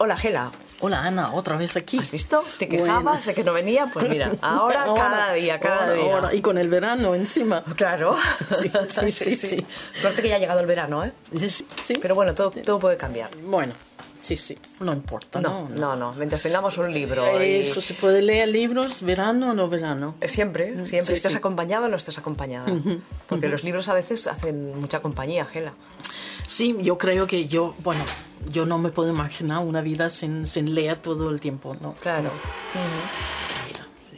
Hola, Gela. Hola Ana, otra vez aquí. ¿Has visto? ¿Te quejabas de que no venía? Pues mira, ahora, cada día, cada día. Y con el verano encima. Claro. Sí, sí, sí. Suerte que ya ha llegado el verano, ¿eh? Sí. Pero bueno, todo, todo puede cambiar. Bueno, sí, sí. No importa. No, no, no. Mientras tengamos un libro. Eso, ¿se puede leer libros verano o no verano? Eh, siempre, siempre. estés acompañado o no estés acompañada. Porque los libros a veces hacen mucha compañía, Gela. Sí, yo creo que yo, bueno, yo no me puedo imaginar una vida sin, sin leer todo el tiempo, ¿no? Claro.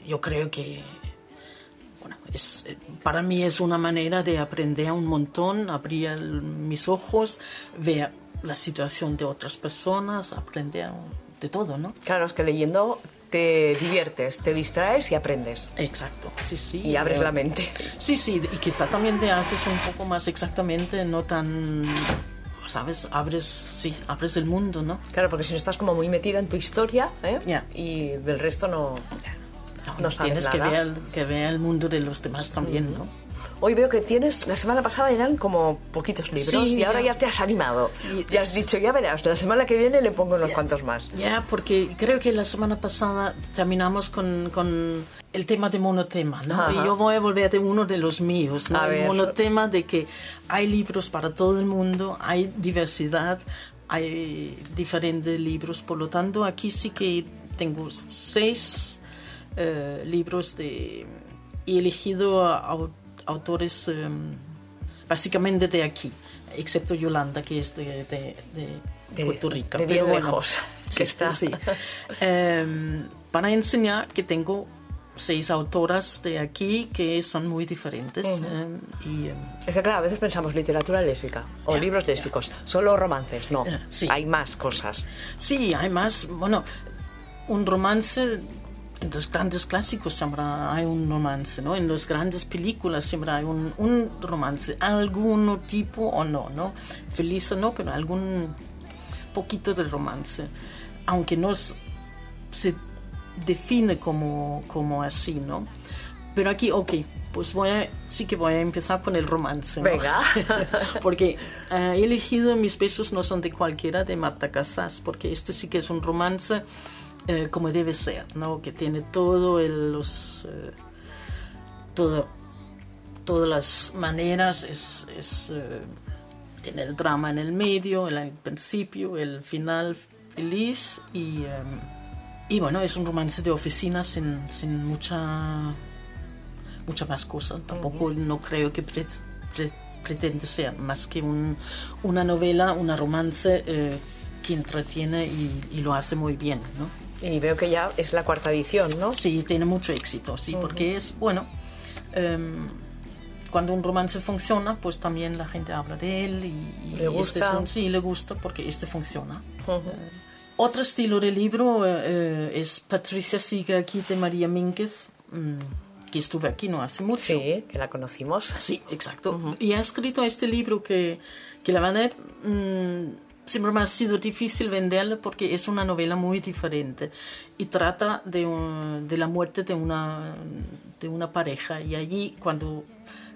Yo creo que, bueno, es, para mí es una manera de aprender un montón, abrir mis ojos, ver la situación de otras personas, aprender de todo, ¿no? Claro, es que leyendo te diviertes, te distraes y aprendes. Exacto, sí, sí. Y abres la mente. Sí, sí, y quizá también te haces un poco más exactamente, no tan ¿sabes? Abres, sí, abres el mundo, ¿no? Claro, porque si no estás como muy metida en tu historia, ¿eh? Y del resto no, no, sabes Tienes nada. que ver, que ver el mundo de los demás también, ¿no? Hoy veo que tienes, la semana pasada eran como poquitos libros y ahora ya te has animado. Y ya has dicho, ya verás, la semana que viene le pongo unos cuantos más. Ya, porque creo que la semana pasada terminamos con, con el tema de monotema, ¿no? Y yo voy a volver de uno de los míos, ¿no? El monotema de que hay libros para todo el mundo, hay diversidad, hay diferentes libros, por lo tanto aquí sí que tengo seis eh, libros de... He elegido a, autores um, básicamente de aquí, excepto Yolanda, que es de, de, de Puerto Rico. De bien lejos, que está. Sí. um, para enseñar que tengo seis autoras de aquí que son muy diferentes. Uh -huh. um, y, es que claro, a veces pensamos literatura lésbica o yeah, libros lésbicos, yeah. solo romances, no, yeah, sí. hay más cosas. Sí, hay más, bueno, un romance en los grandes clásicos siempre hay un romance, ¿no? En las grandes películas siempre hay un, un romance, algún tipo o no, ¿no? Feliz o no, pero algún poquito de romance. Aunque no se define como, como así, ¿no? Pero aquí, ok, pues voy a, sí que voy a empezar con el romance. ¿no? Venga. porque uh, he elegido Mis besos no son de cualquiera de Marta Casas, porque este sí que es un romance eh, como debe ser, ¿no? Que tiene todo el, los eh, todo, todas las maneras, es, es eh, tiene el drama en el medio, el principio, el final feliz y, y bueno, es un romance de oficina sin, sin mucha mucha más cosa. Tampoco uh -huh. no creo que pre, pre, pretende ser más que un, una novela, una romance que entretiene y, y lo hace muy bien, ¿no? Y veo que ya es la cuarta edición, ¿no? Sí, tiene mucho éxito, sí, uh -huh. porque es, bueno, um, cuando un romance funciona, pues también la gente habla de él y, y le gusta. Este un, sí, le gusta porque este funciona. Uh -huh. uh, otro estilo de libro uh, es Patricia sigue aquí de María Mínguez, um, que estuve aquí no hace mucho. Sí, que la conocimos. Sí, exacto. -huh. Y ha escrito este libro que, que la verdad... Um, siempre me ha sido difícil venderla porque es una novela muy diferente y trata de, un, de la muerte de una, de una pareja y allí cuando,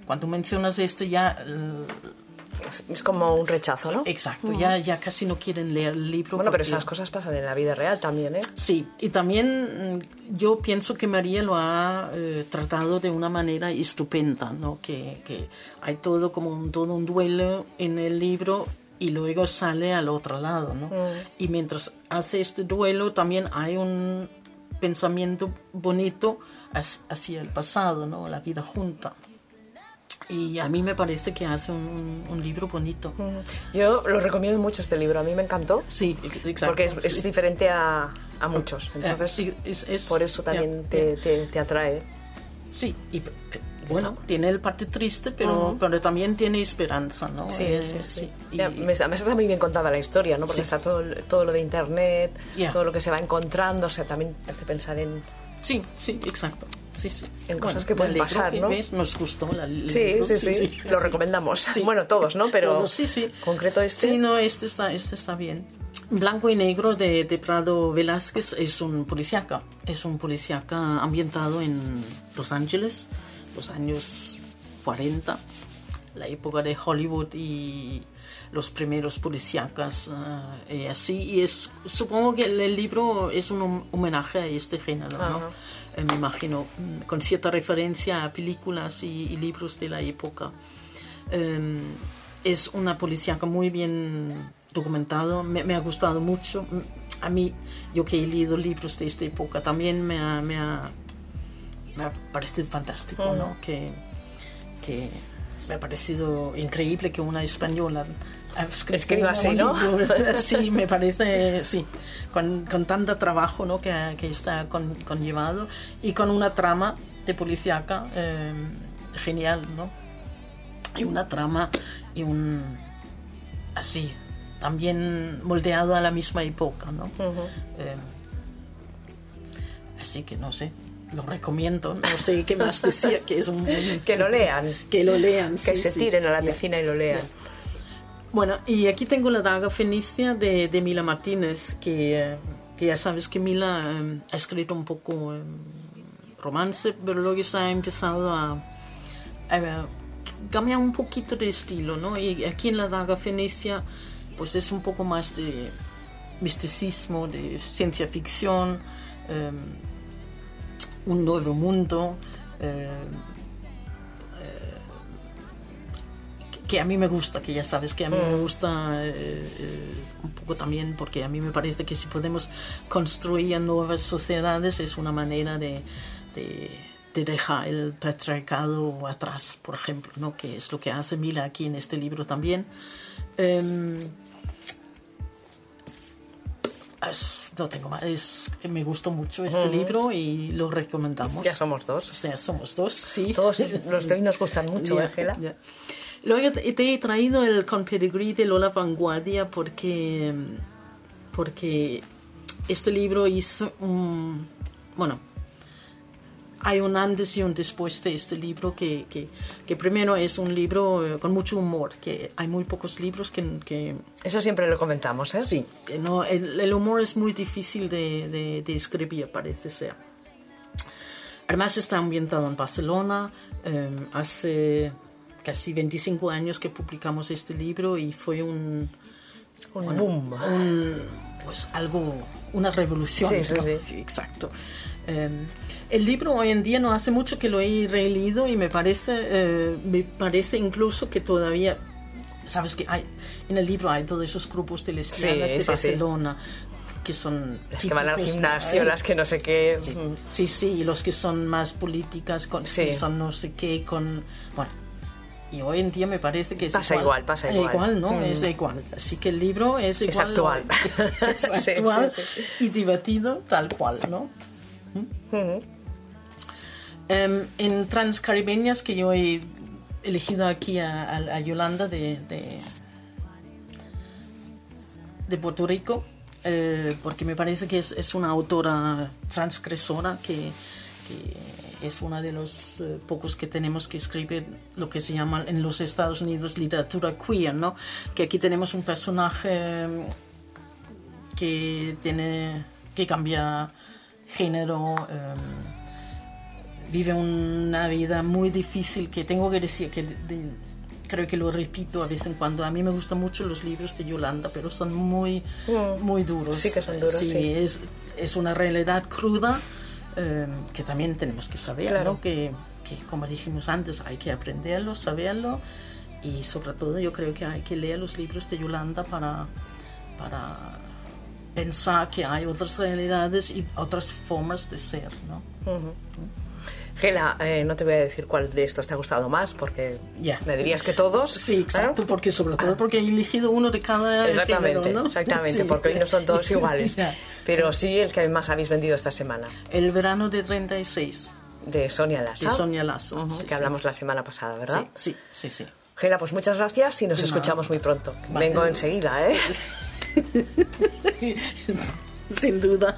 cuando mencionas esto ya... Es como un rechazo, ¿no? Exacto, uh -huh. ya, ya casi no quieren leer el libro. Bueno, porque... pero esas cosas pasan en la vida real también, ¿eh? Sí, y también mm, yo pienso que María lo ha eh, tratado de una manera estupenda, ¿no? Que, que hay todo como un, todo un duelo en el libro y luego sale al otro lado, ¿no? Mm. Y mientras hace este duelo también hay un pensamiento bonito hacia el pasado, ¿no? La vida junta. Y a mí me parece que hace un, un libro bonito. Mm. Yo lo recomiendo mucho este libro, a mí me encantó. Sí, exacto. Porque es, es diferente a, a, muchos, entonces sí, es, es, por eso también te. Te, te, atrae. Sí, y bueno, tiene el parte triste, pero, uh -huh. pero también tiene esperanza, ¿no? Sí, eh, sí, sí. sí. Ya, me, está muy bien contada la historia, ¿no? Porque sí. está todo, todo lo de internet, yeah. todo lo que se va encontrando, o sea, también te hace pensar en... Sí, sí, exacto. Sí, sí. En cosas bueno, que pueden pasar, que ¿no? Ves, nos gustó la sí, sí, sí, sí, Lo recomendamos. Bueno, todos, ¿no? Pero todos, sí, sí. concreto este... Sí, no, este está, este está bien. Blanco y Negro de, de, Prado Velázquez es un policíaca. Es un policíaca ambientado en Los Ángeles, los años 40, la época de Hollywood y los primeros policíacas eh, y así. Y es, supongo que el, libro es un homenaje a este género, ¿no? Eh, me imagino, mm, con cierta referencia a películas y, libros de la época. Em, es una policíaca muy bien documentado, me, ha gustado mucho. A mí, yo que he leído libros de esta época, también me ha, me ha, me ha parecido fantástico, ¿no? Que, que me ha parecido increíble que una española escriba así, ¿no? Sí, me parece, sí, con, con tanto trabajo ¿no? que, que está conllevado y con una trama de policíaca eh, genial, ¿no? Y una trama y un... así, también moldeado a la misma época, ¿no? Eh, así que no sé, lo recomiendo, no sé qué más decía, que es un... que lo lean. Que lo lean, Que se tiren a la piscina y lo lean. Bueno, y aquí tengo la daga fenicia de, de Mila Martínez, que, eh, que, ya sabes que Mila eh, ha escrito un poco eh, romance, pero luego se ha empezado a, a, cambiar un poquito de estilo, ¿no? Y aquí en la daga fenicia, pues es un poco más de misticismo, de ciencia ficción, un nuevo mundo que a mí me gusta, que ya sabes que a mí me mm. gusta eh, eh, un poco también porque a mí me parece que si podemos construir nuevas sociedades es una manera de, de, dejar el patriarcado atrás, por ejemplo, ¿no? que es lo que hace Mila aquí en este libro también. No tengo más, es, me gustó mucho este libro y lo recomendamos. Ya somos dos. O sea, somos dos, sí. Todos los de hoy nos gustan mucho, Ángela. Luego te he traído el Con Pedigree de Lola Vanguardia porque, porque este libro hizo un... Bueno, hay un antes y un después de este libro que, que, que, primero es un libro eh, con mucho humor, que hay muy pocos libros que... que Eso siempre lo comentamos, ¿eh? Sí, no, el, el humor es muy difícil de, de, de, escribir, parece ser. Además está ambientado en Barcelona, eh, hace casi 25 años que publicamos este libro y fue un, un boom. Pues algo, una revolución. Sí, sí, sí. Exacto. Em, el libro hoy en día no hace mucho que lo he releído y me parece, eh, me parece incluso que todavía, sabes que hay, en el libro hay todos esos grupos de lesbianas de Barcelona, que son las que van al gimnasio, las que no sé qué. Sí, sí, y los que son más políticas, con, que son no sé qué, con bueno, y hoy en día me parece que es pasa igual, pasa igual. igual ¿no? Es mm. igual. Así que el libro es igual. Es actual. es actual y divertido tal cual, ¿no? ¿Mm? Em, en Transcaribeñas, que yo he elegido aquí a, Yolanda de, de, Puerto Rico, eh, porque me parece que es, es una autora transgresora que, que es una de los eh, pocos que tenemos que escribir lo que se llama en los Estados Unidos literatura queer, ¿no? Que aquí tenemos un personaje mm, que tiene que cambia género, em, vive una vida muy difícil que tengo que decir que creo que lo repito a veces en cuando. A mí me gustan mucho los libros de Yolanda, pero son muy, mm. muy duros. Sí que son duros, sí. Es, es una realidad cruda Em, que también tenemos que saber, claro. que, que, como dijimos antes, hay que aprenderlo, saberlo y sobre todo yo creo que hay que leer los libros de Yolanda para, para pensar que hay otras realidades y otras formas de ser. ¿no? Gela, eh, no te voy a decir cuál de estos te ha gustado más, porque me dirías que todos. Sí, exacto, porque sobre todo porque he elegido uno de cada Exactamente, ¿no? exactamente, porque hoy no son todos iguales. Pero sí el que más habéis vendido esta semana. El verano de 36. De Sonia Lasso. De Sonia Lasso. que hablamos la semana pasada, ¿verdad? Sí, sí, sí. Gela, pues muchas gracias y nos escuchamos muy pronto. Vengo enseguida, ¿eh? Sin duda.